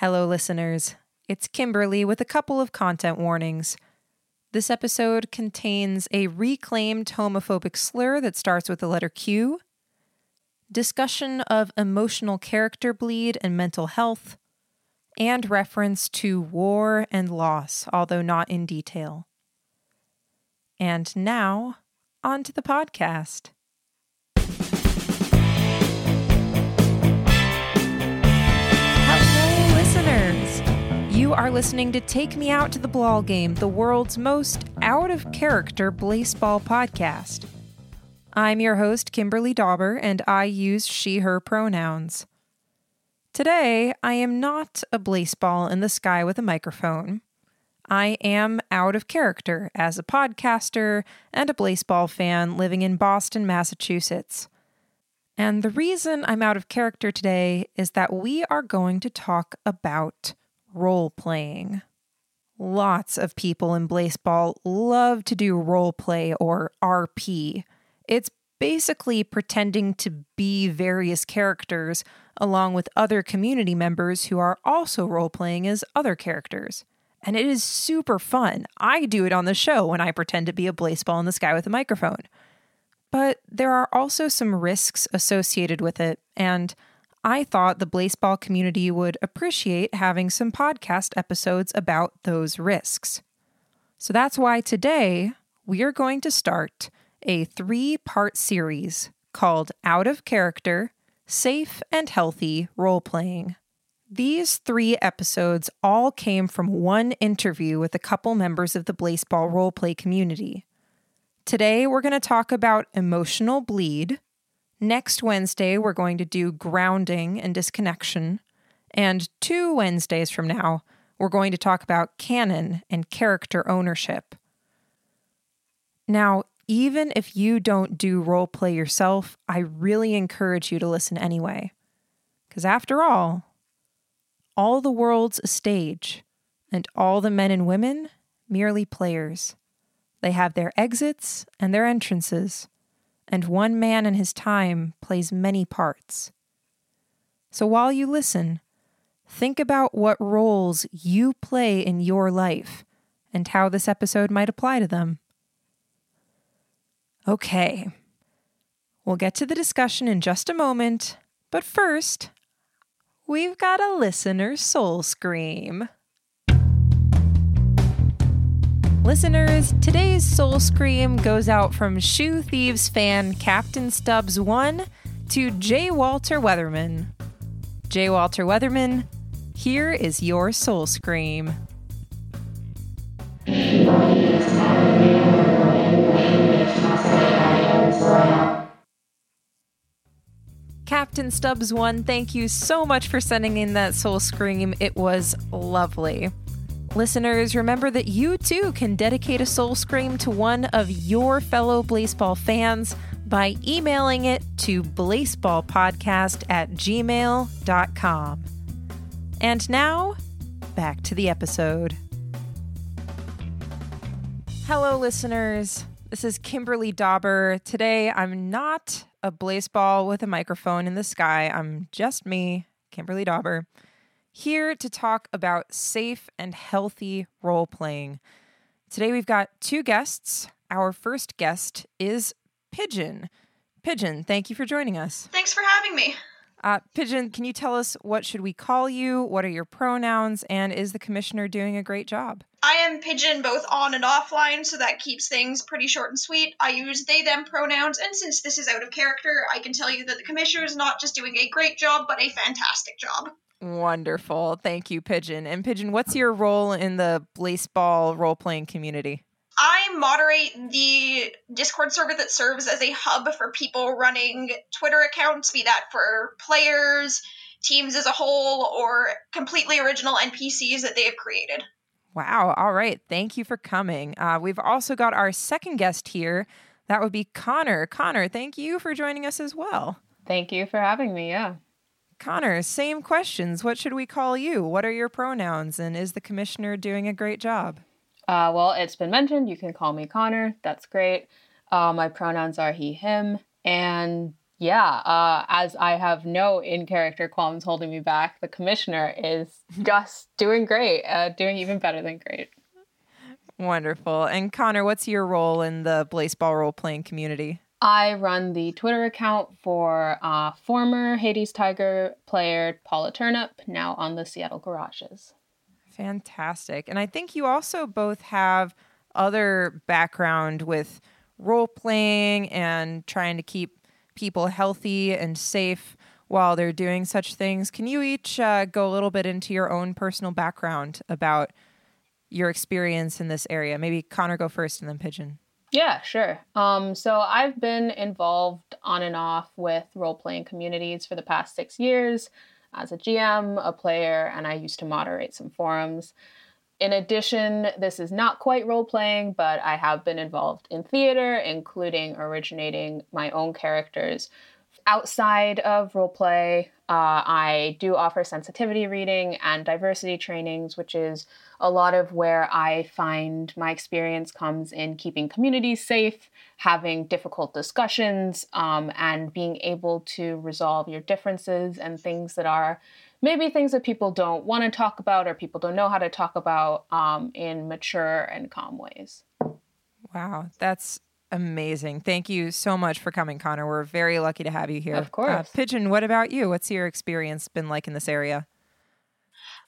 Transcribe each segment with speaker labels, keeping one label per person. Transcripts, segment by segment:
Speaker 1: Hello, listeners. It's Kimberly with a couple of content warnings. This episode contains a reclaimed homophobic slur that starts with the letter Q, discussion of emotional character bleed and mental health, and reference to war and loss, although not in detail. And now, on to the podcast. You are listening to Take Me Out to the Ball Game, the world's most out of character Blaseball podcast. I'm your host, Kimberly Dauber, and I use she, her pronouns. Today, I am not a baseball in the sky with a microphone. I am out of character as a podcaster and a Blaseball fan living in Boston, Massachusetts. And the reason I'm out of character today is that we are going to talk about role playing. Lots of people in Blaseball love to do role play or RP. It's basically pretending to be various characters along with other community members who are also role playing as other characters. And it is super fun. I do it on the show when I pretend to be a baseball in the sky with a microphone. But there are also some risks associated with it, and I thought the Blaseball community would appreciate having some podcast episodes about those risks. So that's why today we are going to start a three part series called Out of Character Safe and Healthy Role Playing. These three episodes all came from one interview with a couple members of the Blaseball roleplay community. Today, we're going to talk about emotional bleed. Next Wednesday, we're going to do grounding and disconnection. And two Wednesdays from now, we're going to talk about canon and character ownership. Now, even if you don't do role play yourself, I really encourage you to listen anyway. Because after all, all the world's a stage, and all the men and women merely players. They have their exits and their entrances, and one man in his time plays many parts. So while you listen, think about what roles you play in your life and how this episode might apply to them. Okay, we'll get to the discussion in just a moment, but first, we've got a listener soul scream. Listeners, today's soul scream goes out from Shoe Thieves fan Captain Stubbs 1 to J. Walter Weatherman. J. Walter Weatherman, here is your soul scream. Captain Stubbs 1, thank you so much for sending in that soul scream. It was lovely. Listeners, remember that you too can dedicate a soul scream to one of your fellow Blaseball fans by emailing it to blaseballpodcast at gmail.com. And now, back to the episode. Hello, listeners. This is Kimberly Dauber. Today, I'm not a baseball with a microphone in the sky. I'm just me, Kimberly Dauber, here to talk about safe and healthy role playing. Today we've got two guests. Our first guest is Pigeon. Pigeon, thank you for joining us.
Speaker 2: Thanks for having me.
Speaker 1: Uh, Pigeon, can you tell us what should we call you? What are your pronouns? And is the commissioner doing a great job?
Speaker 2: I am pigeon both on and offline, so that keeps things pretty short and sweet. I use they them pronouns, and since this is out of character, I can tell you that the commissioner is not just doing a great job, but a fantastic job.
Speaker 1: Wonderful. Thank you, Pigeon. And Pigeon, what's your role in the Blaseball role playing community?
Speaker 2: I moderate the Discord server that serves as a hub for people running Twitter accounts, be that for players, teams as a whole, or completely original NPCs that they have created.
Speaker 1: Wow. All right. Thank you for coming. Uh, we've also got our second guest here. That would be Connor. Connor, thank you for joining us as well.
Speaker 3: Thank you for having me. Yeah.
Speaker 1: Connor, same questions. What should we call you? What are your pronouns? And is the commissioner doing a great job?
Speaker 3: Uh, well, it's been mentioned. You can call me Connor. That's great. Uh, my pronouns are he, him. And Yeah, uh, as I have no in character qualms holding me back, the commissioner is just doing great, uh, doing even better than great.
Speaker 1: Wonderful. And Connor, what's your role in the Blaseball role playing community?
Speaker 3: I run the Twitter account for uh, former Hades Tiger player Paula Turnip, now on the Seattle Garages.
Speaker 1: Fantastic. And I think you also both have other background with role playing and trying to keep people healthy and safe while they're doing such things. Can you each uh, go a little bit into your own personal background about your experience in this area? Maybe Connor go first and then Pigeon.
Speaker 3: Yeah, sure. Um, so I've been involved on and off with role playing communities for the past six years as a GM, a player, and I used to moderate some forums. In addition, this is not quite role playing, but I have been involved in theater, including originating my own characters. Outside of role play, uh, I do offer sensitivity reading and diversity trainings, which is a lot of where I find my experience comes in keeping communities safe, having difficult discussions, um, and being able to resolve your differences and things that are maybe things that people don't want to talk about or people don't know how to talk about um, in mature and calm ways.
Speaker 1: Wow, that's amazing. Thank you so much for coming, Connor. We're very lucky to have you here.
Speaker 3: Of course. Uh,
Speaker 1: Pigeon, what about you? What's your experience been like in this area?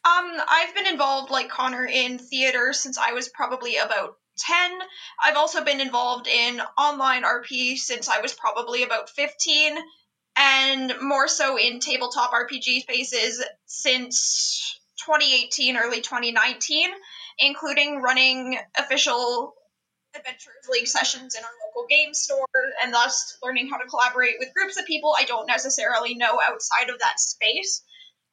Speaker 2: Um, I've been involved, like Connor, in theater since I was probably about 10. I've also been involved in online RP since I was probably about 15 and more so in tabletop RPG spaces since 2018, early 2019, including running official Adventurers League sessions in our local game store, and thus learning how to collaborate with groups of people I don't necessarily know outside of that space.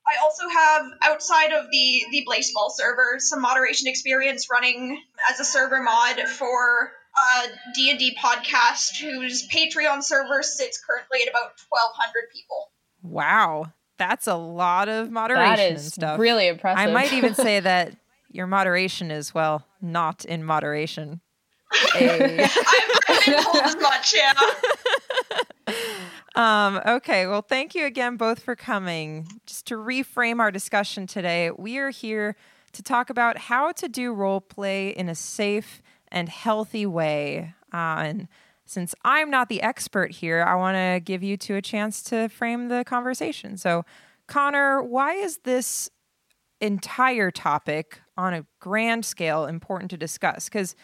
Speaker 2: I also have outside of the the Blaseball server some moderation experience running as a server mod for a D&D podcast whose Patreon server sits currently at about 1200 people.
Speaker 1: Wow. That's a lot of moderation
Speaker 3: that is
Speaker 1: stuff.
Speaker 3: Really impressive.
Speaker 1: I might even say that your moderation is well not in moderation.
Speaker 2: Hey. I've been told as much, yeah.
Speaker 1: Um, okay, well, thank you again both for coming. Just to reframe our discussion today, we are here to talk about how to do role play in a safe and healthy way. Uh, and since I'm not the expert here, I want to give you two a chance to frame the conversation. So, Connor, why is this entire topic on a grand scale important to discuss? Because,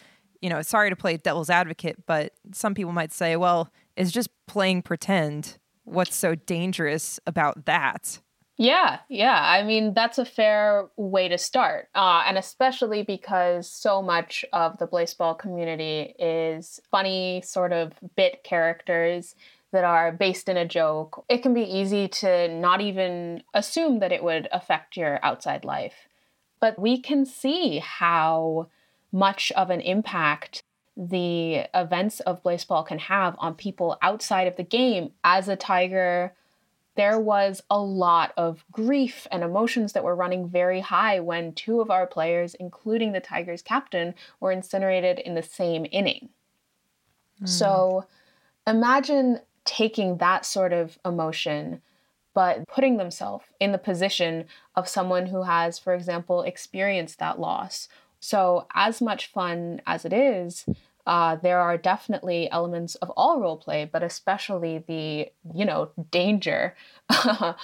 Speaker 1: you know, sorry to play devil's advocate, but some people might say, well, it's just playing pretend. What's so dangerous about that?
Speaker 3: Yeah, yeah. I mean, that's a fair way to start. Uh, and especially because so much of the Blaseball community is funny, sort of bit characters that are based in a joke. It can be easy to not even assume that it would affect your outside life. But we can see how much of an impact the events of Blaseball can have on people outside of the game. As a Tiger, there was a lot of grief and emotions that were running very high when two of our players, including the Tigers captain, were incinerated in the same inning. Mm. So imagine taking that sort of emotion, but putting themselves in the position of someone who has, for example, experienced that loss so, as much fun as it is, uh, there are definitely elements of all role play, but especially the you know danger um,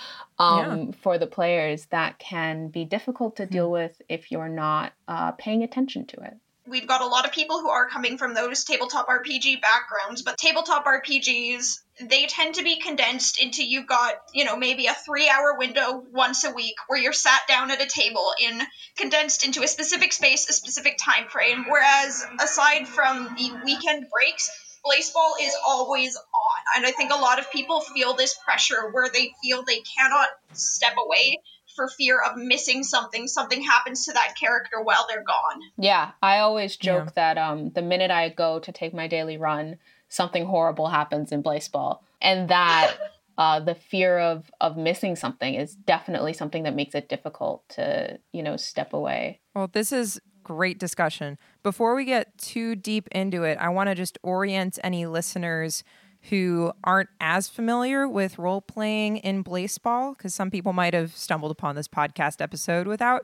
Speaker 3: yeah. for the players that can be difficult to deal hmm. with if you're not uh, paying attention to it
Speaker 2: we've got a lot of people who are coming from those tabletop RPG backgrounds, but tabletop RPGs, they tend to be condensed into you've got, you know, maybe a three hour window once a week where you're sat down at a table in condensed into a specific space, a specific time frame. Whereas aside from the weekend breaks, Blaseball is always on. And I think a lot of people feel this pressure where they feel they cannot step away for fear of missing something. Something happens to that character while they're gone.
Speaker 3: Yeah, I always joke yeah. that um, the minute I go to take my daily run, something horrible happens in Blaseball, and that uh, the fear of of missing something is definitely something that makes it difficult to you know step away.
Speaker 1: Well, this is great discussion. Before we get too deep into it, I want to just orient any listeners who aren't as familiar with role playing in Blaseball, because some people might have stumbled upon this podcast episode without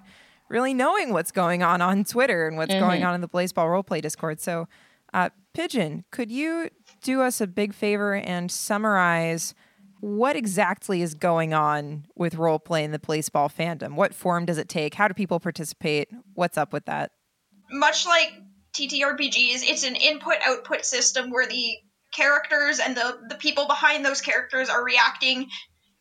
Speaker 1: really knowing what's going on on Twitter and what's mm-hmm. going on in the Blaseball roleplay Discord. So, uh, Pigeon, could you do us a big favor and summarize what exactly is going on with roleplay in the Blaseball fandom? What form does it take? How do people participate? What's up with that?
Speaker 2: Much like TTRPGs, it's an input output system where the characters and the, the people behind those characters are reacting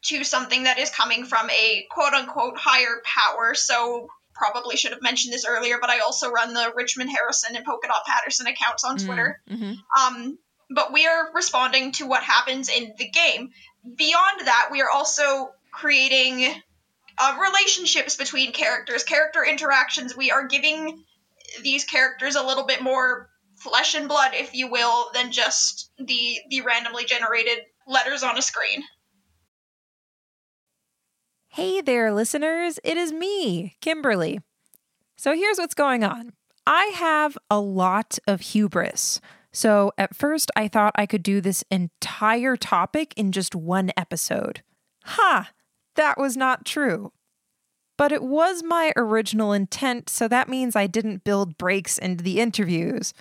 Speaker 2: to something that is coming from a quote unquote higher power. So probably should have mentioned this earlier, but I also run the Richmond Harrison and Polka Dot Patterson accounts on mm, Twitter. Mm-hmm. Um, but we are responding to what happens in the game. Beyond that, we are also creating uh, relationships between characters, character interactions. We are giving these characters a little bit more flesh and blood, if you will, than just the the randomly generated letters on a screen.
Speaker 1: Hey there, listeners. It is me, Kimberly. So here's what's going on I have a lot of hubris. So at first, I thought I could do this entire topic in just one episode. Ha! That was not true. But it was my original intent, so that means I didn't build breaks into the interviews.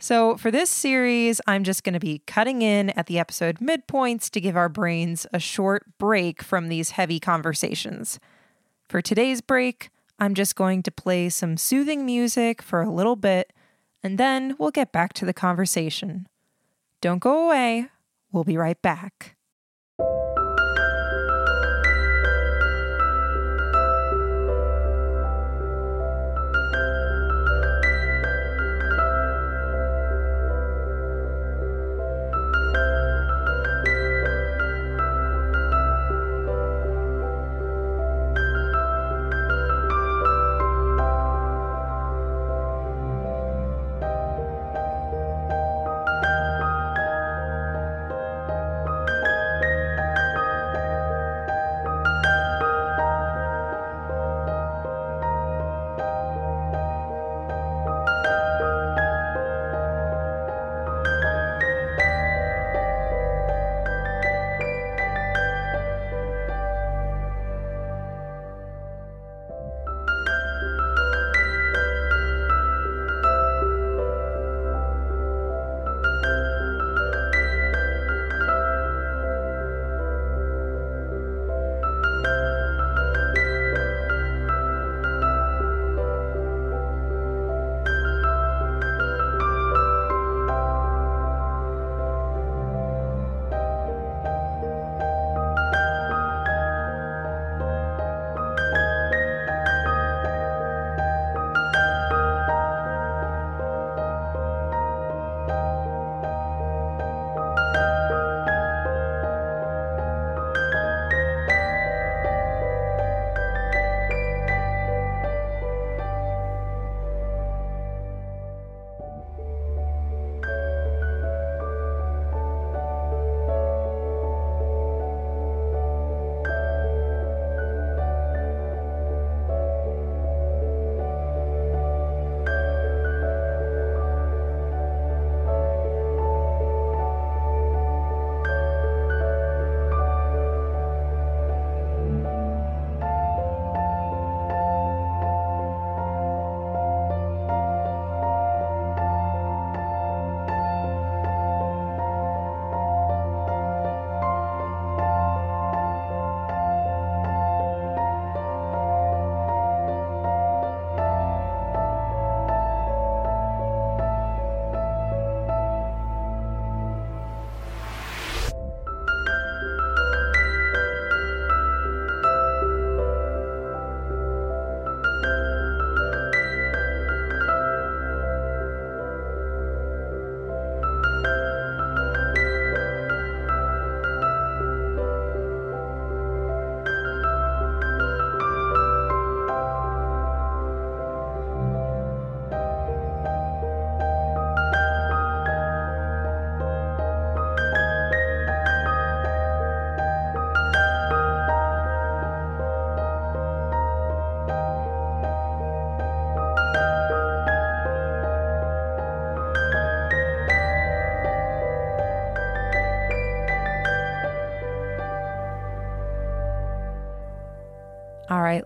Speaker 1: So, for this series, I'm just going to be cutting in at the episode midpoints to give our brains a short break from these heavy conversations. For today's break, I'm just going to play some soothing music for a little bit, and then we'll get back to the conversation. Don't go away, we'll be right back.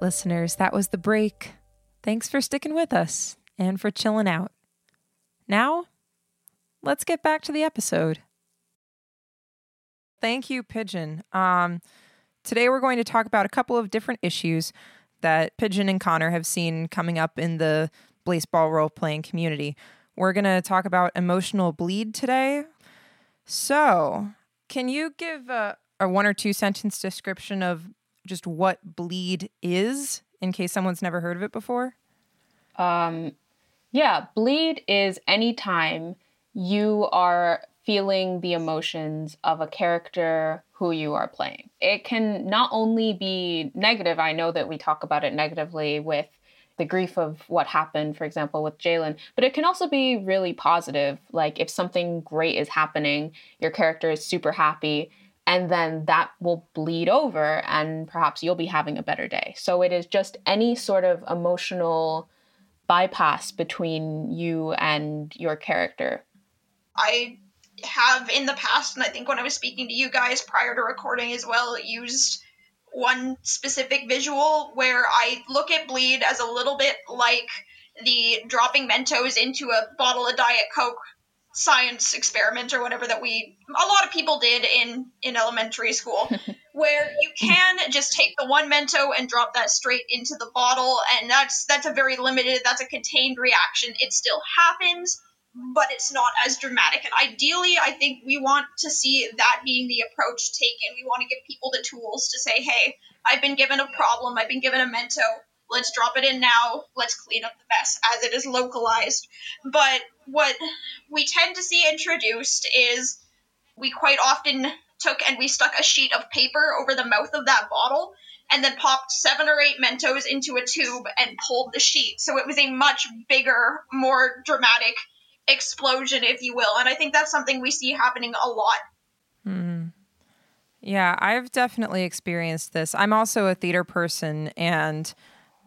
Speaker 1: Listeners, that was the break. Thanks for sticking with us and for chilling out. Now, let's get back to the episode. Thank you, Pigeon. Um, today, we're going to talk about a couple of different issues that Pigeon and Connor have seen coming up in the Blaseball role playing community. We're going to talk about emotional bleed today. So, can you give a, a one or two sentence description of just what bleed is in case someone's never heard of it before?
Speaker 3: Um, yeah, bleed is anytime you are feeling the emotions of a character who you are playing. It can not only be negative, I know that we talk about it negatively with the grief of what happened, for example, with Jaylen, but it can also be really positive. Like if something great is happening, your character is super happy, and then that will bleed over, and perhaps you'll be having a better day. So it is just any sort of emotional bypass between you and your character.
Speaker 2: I have in the past, and I think when I was speaking to you guys prior to recording as well, used one specific visual where I look at Bleed as a little bit like the dropping Mentos into a bottle of Diet Coke science experiment or whatever that we a lot of people did in in elementary school where you can just take the one mento and drop that straight into the bottle and that's that's a very limited that's a contained reaction. It still happens but it's not as dramatic. And ideally i think we want to see that being the approach taken. We want to give people the tools to say hey i've been given a problem i've been given a mento let's drop it in now let's clean up the mess as it is localized but what we tend to see introduced is we quite often took and we stuck a sheet of paper over the mouth of that bottle and then popped seven or eight Mentos into a tube and pulled the sheet. So it was a much bigger, more dramatic explosion, if you will. And I think that's something we see happening a lot.
Speaker 1: Mm. Yeah, I've definitely experienced this. I'm also a theater person and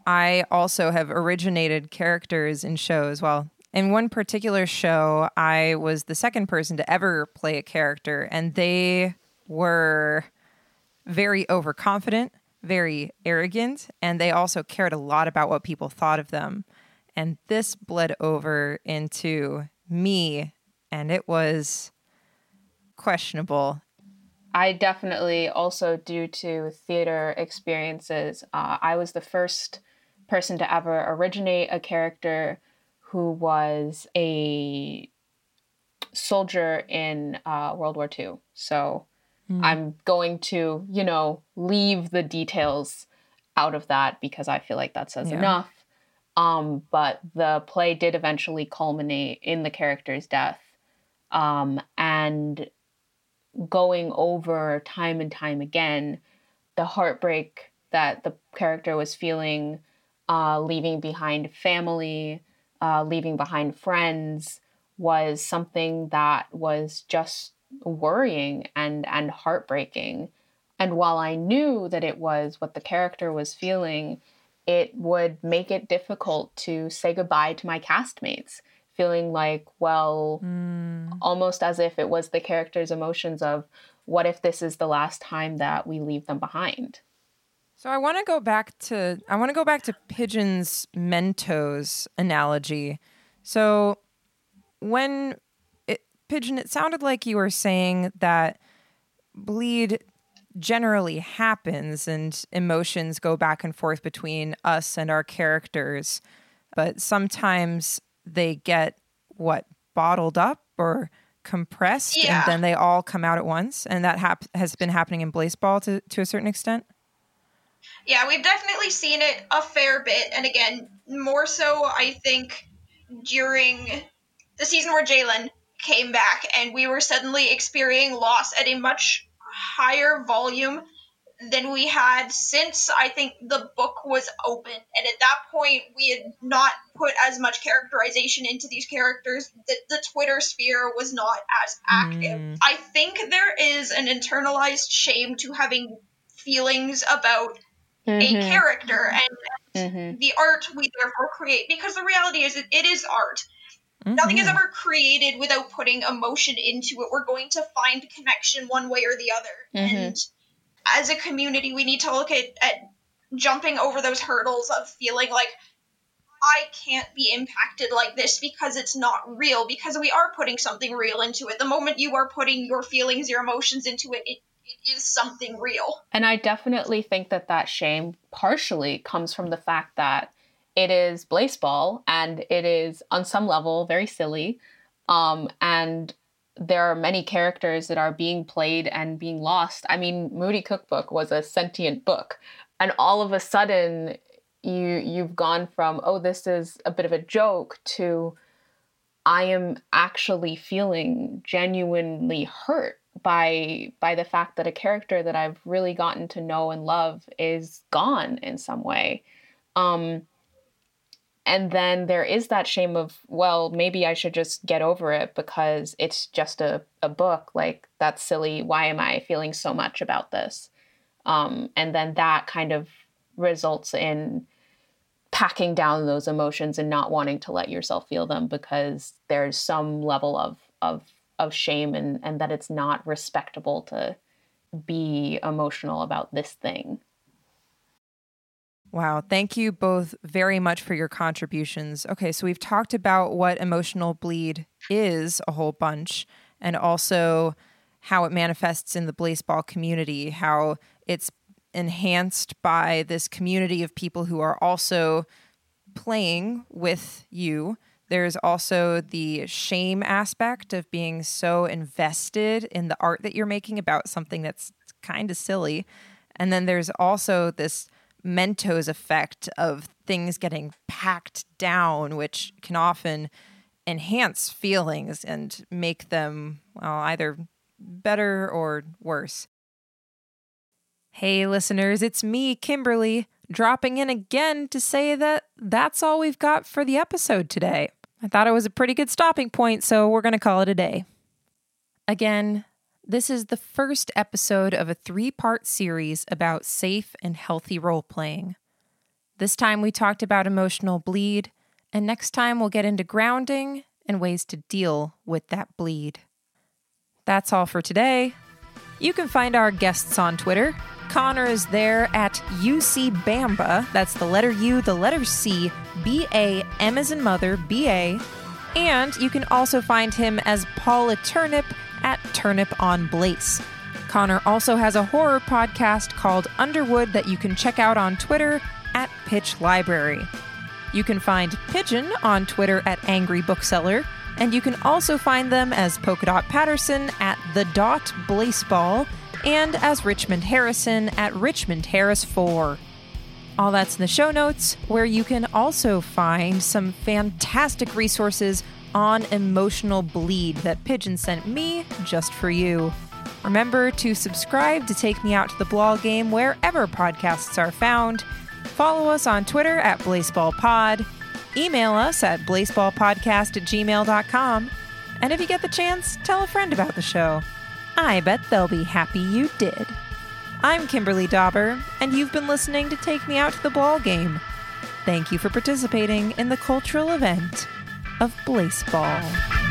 Speaker 1: I also have originated characters in shows. Well, in one particular show, I was the second person to ever play a character, and they were very overconfident, very arrogant, and they also cared a lot about what people thought of them. And this bled over into me, and it was questionable.
Speaker 3: I definitely also, due to theater experiences, uh, I was the first person to ever originate a character who was a soldier in uh, World War II. So mm. I'm going to, you know, leave the details out of that because I feel like that says yeah. enough. Um, but the play did eventually culminate in the character's death. Um, and going over time and time again the heartbreak that the character was feeling uh, leaving behind family, uh, leaving behind friends was something that was just worrying and and heartbreaking. And while I knew that it was what the character was feeling, it would make it difficult to say goodbye to my castmates, feeling like, well, mm. almost as if it was the character's emotions of, what if this is the last time that we leave them behind?
Speaker 1: So I want to go back to I want to go back to Pigeon's Mentos analogy. So when it, Pigeon, it sounded like you were saying that bleed generally happens and emotions go back and forth between us and our characters, but sometimes they get what bottled up or compressed yeah. and then they all come out at once and that hap- has been happening in Blaseball to, to a certain extent
Speaker 2: yeah, we've definitely seen it a fair bit, and again, more so I think during the season where Jaylen came back, and we were suddenly experiencing loss at a much higher volume than we had since I think the book was open. And at that point, we had not put as much characterization into these characters. The, the Twitter sphere was not as active. Mm. I think there is an internalized shame to having feelings about mm-hmm. a character and mm-hmm. the art we therefore create because the reality is it, it is art mm-hmm. nothing is ever created without putting emotion into it we're going to find connection one way or the other mm-hmm. and as a community we need to look at, at jumping over those hurdles of feeling like I can't be impacted like this because it's not real, because we are putting something real into it. The moment you are putting your feelings, your emotions into it, it, it is something real.
Speaker 3: And I definitely think that that shame partially comes from the fact that it is Blaseball and it is on some level very silly. Um, and there are many characters that are being played and being lost. I mean, Moody Cookbook was a sentient book, and all of a sudden, you you've gone from oh, this is a bit of a joke to I am actually feeling genuinely hurt by by the fact that a character that I've really gotten to know and love is gone in some way. Um, and then there is that shame of well maybe i should just get over it because it's just a, a book. Like that's silly. Why am i feeling so much about this? Um, and then that kind of results in packing down those emotions and not wanting to let yourself feel them because there's some level of of of shame and and that it's not respectable to be emotional about this thing
Speaker 1: Wow. Thank you both very much for your contributions. Okay, so we've talked about what emotional bleed is a whole bunch and also how it manifests in the Blaseball community, how it's enhanced by this community of people who are also playing with you. There's also the shame aspect of being so invested in the art that you're making about something that's kind of silly. And then there's also this Mentos effect of things getting packed down, which can often enhance feelings and make them, well, either better or worse. Hey, listeners, it's me, Kimberly, dropping in again to say that that's all we've got for the episode today. I thought it was a pretty good stopping point, so we're going to call it a day. Again, this is the first episode of a three part series about safe and healthy role playing. This time we talked about emotional bleed, and next time we'll get into grounding and ways to deal with that bleed. That's all for today. You can find our guests on Twitter. Connor is there at UC Bamba. That's the letter U, the letter C, B A, M as in mother, B A. And you can also find him as Paula Turnip at Turnip on Blaze. Connor also has a horror podcast called Underwood that you can check out on Twitter at Pitch Library. You can find Pigeon on Twitter at Angry Bookseller, and you can also find them as Polka Dot Patterson at The Dot Blaseball and as Richmond Harrison at Richmond Harris 4. All that's in the show notes, where you can also find some fantastic resources on emotional bleed that Pigeon sent me just for you. Remember to subscribe to take me out to the ball game wherever podcasts are found. Follow us on Twitter at BlaseballPod. Email us at blaseballpodcast at gmail.com. And if you get the chance, tell a friend about the show. I bet they'll be happy you did. I'm Kimberly Dauber, and you've been listening to Take Me Out to the Ball Game. Thank you for participating in the cultural event of Blaseball.